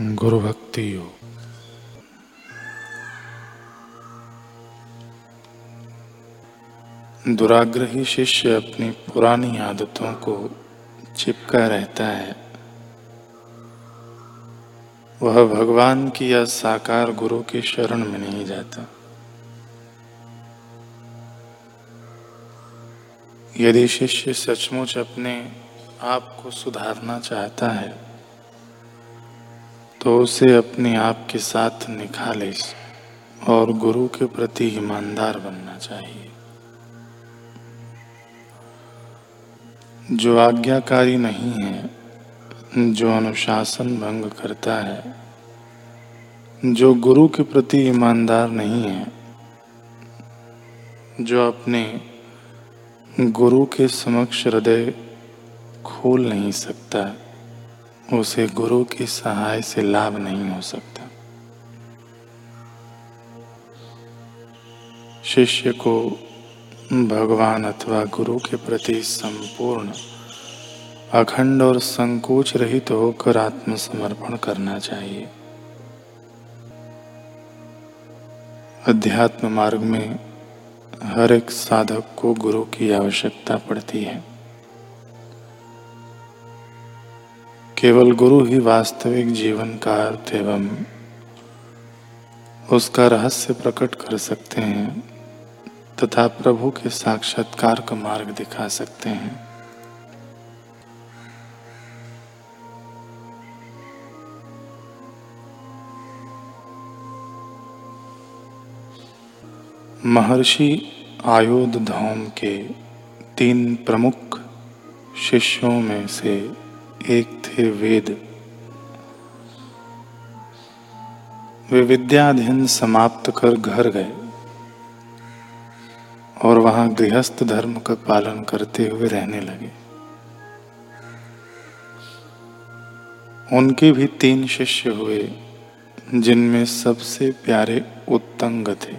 गुरु भक्ति योग। दुराग्रही शिष्य अपनी पुरानी आदतों को चिपका रहता है। वह भगवान की या साकार गुरु की शरण में नहीं जाता। यदि शिष्य सचमुच अपने आप को सुधारना चाहता है तो उसे अपने आप के साथ निखाले और गुरु के प्रति ईमानदार बनना चाहिए। जो आज्ञाकारी नहीं है, जो अनुशासन भंग करता है, जो गुरु के प्रति ईमानदार नहीं है, जो अपने गुरु के समक्ष हृदय खोल नहीं सकता उसे गुरु की सहाय से लाभ नहीं हो सकता। शिष्य को भगवान अथवा गुरु के प्रति संपूर्ण, अखंड और संकोच रहित तो होकर आत्मसमर्पण करना चाहिए। अध्यात्म मार्ग में हर एक साधक को गुरु की आवश्यकता पड़ती है। केवल गुरु ही वास्तविक जीवन का अर्थ एवं उसका रहस्य प्रकट कर सकते हैं तथा प्रभु के साक्षात्कार का मार्ग दिखा सकते हैं। महर्षि आयोध धौम के तीन प्रमुख शिष्यों में से एक थे वेद। वे विद्याध्ययन समाप्त कर घर गए और वहाँ गृहस्थ धर्म का पालन करते हुए रहने लगे। उनके भी तीन शिष्य हुए, जिनमें सबसे प्यारे उत्तंग थे।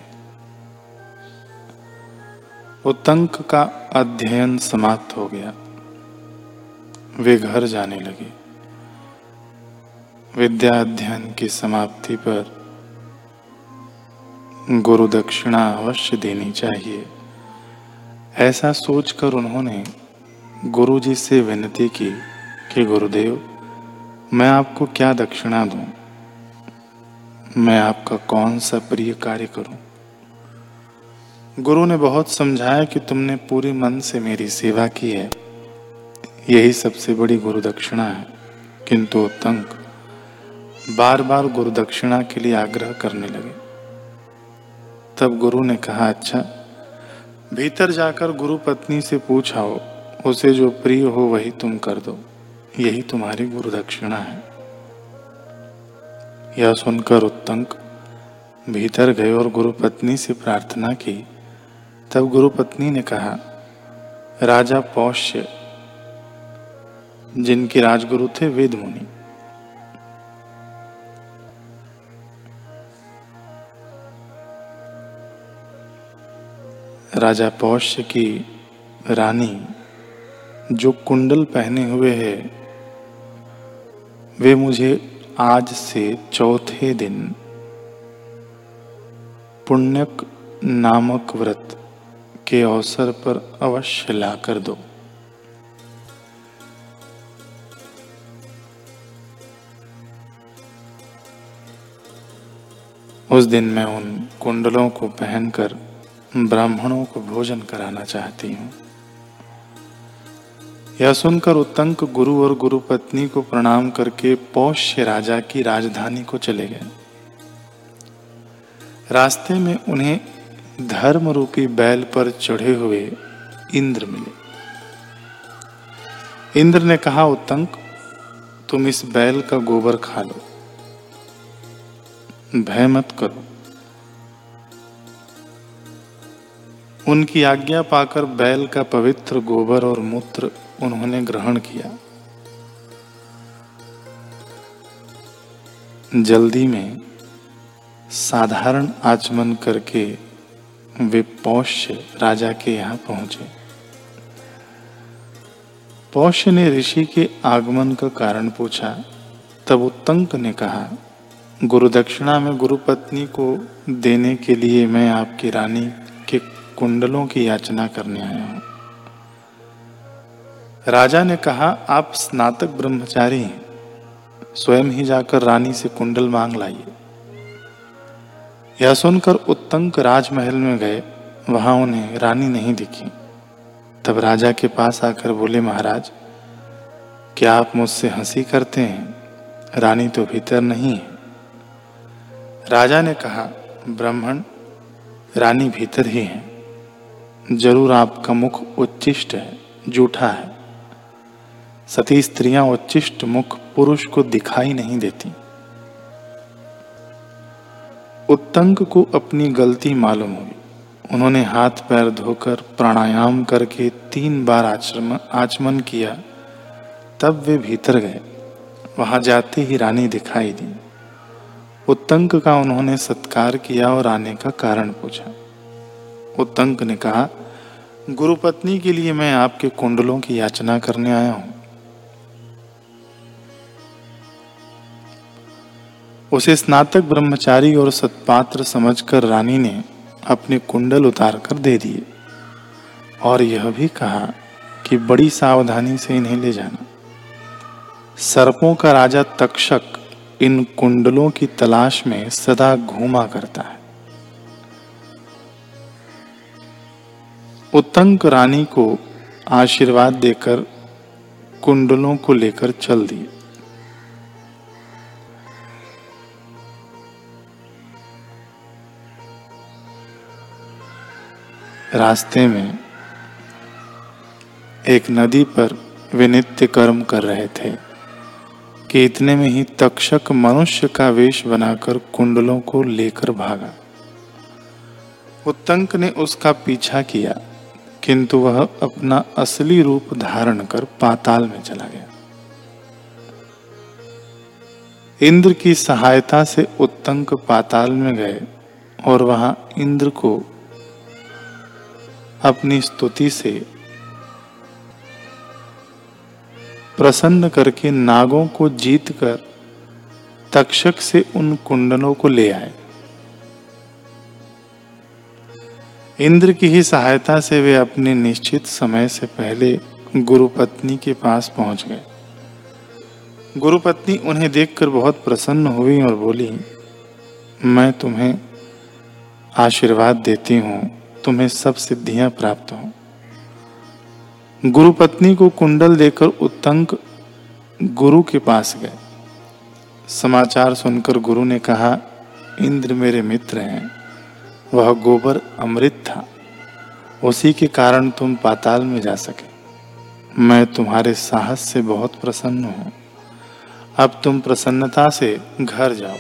उत्तंक का अध्ययन समाप्त हो गया। वे घर जाने लगे। विद्या अध्ययन की समाप्ति पर गुरु दक्षिणा अवश्य देनी चाहिए ऐसा सोचकर उन्होंने गुरु जी से विनती की कि, गुरुदेव, मैं आपको क्या दक्षिणा दूँ? मैं आपका कौन सा प्रिय कार्य करूँ? गुरु ने बहुत समझाया कि तुमने पूरी मन से मेरी सेवा की है यही सबसे बड़ी गुरु दक्षिणा है, किंतु तंक बार बार गुरु दक्षिणा के लिए आग्रह करने लगे। तब गुरु ने कहा अच्छा भीतर जाकर गुरु पत्नी से पूछाओ उसे जो प्रिय हो वही तुम कर दो, यही तुम्हारी गुरु दक्षिणा है। यह सुनकर उत्तंक भीतर गए और गुरु पत्नी से प्रार्थना की। तब गुरु पत्नी ने कहा, राजा पौष्य, जिनके राजगुरु थे वेद मुनि राजा पौष्य की रानी जो कुंडल पहने हुए है, वे मुझे आज से चौथे दिन पुण्यक नामक व्रत के अवसर पर अवश्य ला कर दो। उस दिन मैं उन कुंडलों को पहनकर ब्राह्मणों को भोजन कराना चाहती हूँ। यह सुनकर उत्तंक गुरु और गुरु पत्नी को प्रणाम करके पौष्य राजा की राजधानी को चले गए। रास्ते में उन्हें धर्म रूपी बैल पर चढ़े हुए इंद्र मिले। इंद्र ने कहा, उत्तंक, तुम इस बैल का गोबर खा लो। भय मत करो। उनकी आज्ञा पाकर बैल का पवित्र गोबर और मूत्र उन्होंने ग्रहण किया। जल्दी में साधारण आचमन करके वे पौष्य राजा के यहाँ पहुँचे। पौष्य ने ऋषि के आगमन का कारण पूछा। तब उत्तंक ने कहा गुरु दक्षिणा में गुरु पत्नी को देने के लिए मैं आपकी रानी के कुंडलों की याचना करने आया हूँ। राजा ने कहा, आप स्नातक ब्रह्मचारी हैं। स्वयं ही जाकर रानी से कुंडल मांग लाइए। यह सुनकर उत्तंक राजमहल में गए। वहाँ उन्हें रानी नहीं दिखी। तब राजा के पास आकर बोले, महाराज, क्या आप मुझसे हँसी करते हैं? रानी तो भीतर नहीं है। राजा ने कहा, ब्राह्मण, रानी भीतर ही है। ज़रूर आपका मुख उच्चिष्ट है, जूठा है। सती स्त्रियाँ उच्चिष्ट मुख पुरुष को दिखाई नहीं देती। उत्तंक को अपनी गलती मालूम हुई। उन्होंने हाथ पैर धोकर प्राणायाम करके तीन बार आचमन आचमन किया। तब वे भीतर गए। वहाँ जाते ही रानी दिखाई दी। उत्तंक का उन्होंने सत्कार किया और आने का कारण पूछा। उत्तंक ने कहा, गुरुपत्नी के लिए मैं आपके कुंडलों की याचना करने आया हूँ। उसे स्नातक ब्रह्मचारी और सत्पात्र समझकर रानी ने अपने कुंडल उतार कर दे दिए और यह भी कहा कि बड़ी सावधानी से इन्हें ले जाना। सर्पों का राजा तक्षक इन कुंडलों की तलाश में सदा घूमा करता है। उत्तंक रानी को आशीर्वाद देकर कुंडलों को लेकर चल दिए। रास्ते में एक नदी पर वे नित्य कर्म कर रहे थे कि इतने में ही तक्षक मनुष्य का वेश बनाकर कुंडलों को लेकर भागा। उत्तंक ने उसका पीछा किया। किंतु वह अपना असली रूप धारण कर पाताल में चला गया। इंद्र की सहायता से उत्तंक पाताल में गए और वहाँ इंद्र को अपनी स्तुति से प्रसन्न करके नागों को जीतकर तक्षक से उन कुंडलों को ले आए। इंद्र की ही सहायता से वे अपने निश्चित समय से पहले गुरुपत्नी के पास पहुँच गए। गुरुपत्नी उन्हें देखकर बहुत प्रसन्न हुई और बोली, मैं तुम्हें आशीर्वाद देती हूँ, तुम्हें सब सिद्धियाँ प्राप्त हो। गुरुपत्नी को कुंडल देकर उत्तंक गुरु के पास गए। समाचार सुनकर गुरु ने कहा, इंद्र मेरे मित्र हैं। वह गोबर अमृत था। उसी के कारण तुम पाताल में जा सके। मैं तुम्हारे साहस से बहुत प्रसन्न हूँ। अब तुम प्रसन्नता से घर जाओ।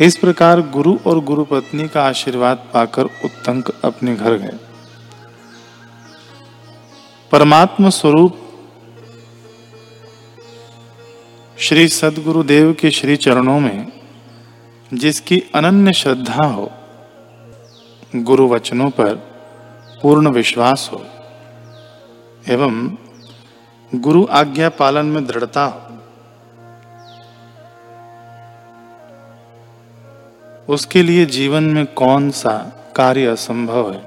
इस प्रकार गुरु और गुरु पत्नी का आशीर्वाद पाकर उत्तंक अपने घर गए। परमात्मा स्वरूप श्री सदगुरुदेव के श्री चरणों में, जिसकी अनन्य श्रद्धा हो गुरु वचनों पर पूर्ण विश्वास हो। एवं गुरु आज्ञा पालन में दृढ़ता हो। उसके लिए जीवन में कौन सा कार्य असंभव है?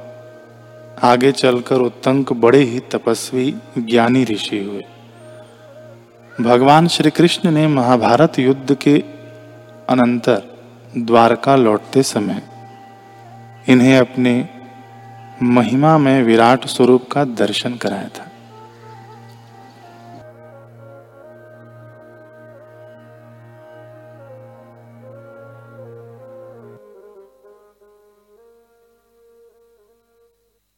आगे चलकर उत्तंक बड़े ही तपस्वी ज्ञानी ऋषि हुए। भगवान श्री कृष्ण ने महाभारत युद्ध के अनंतर द्वारका लौटते समय इन्हें अपने महिमा में विराट स्वरूप का दर्शन कराया था।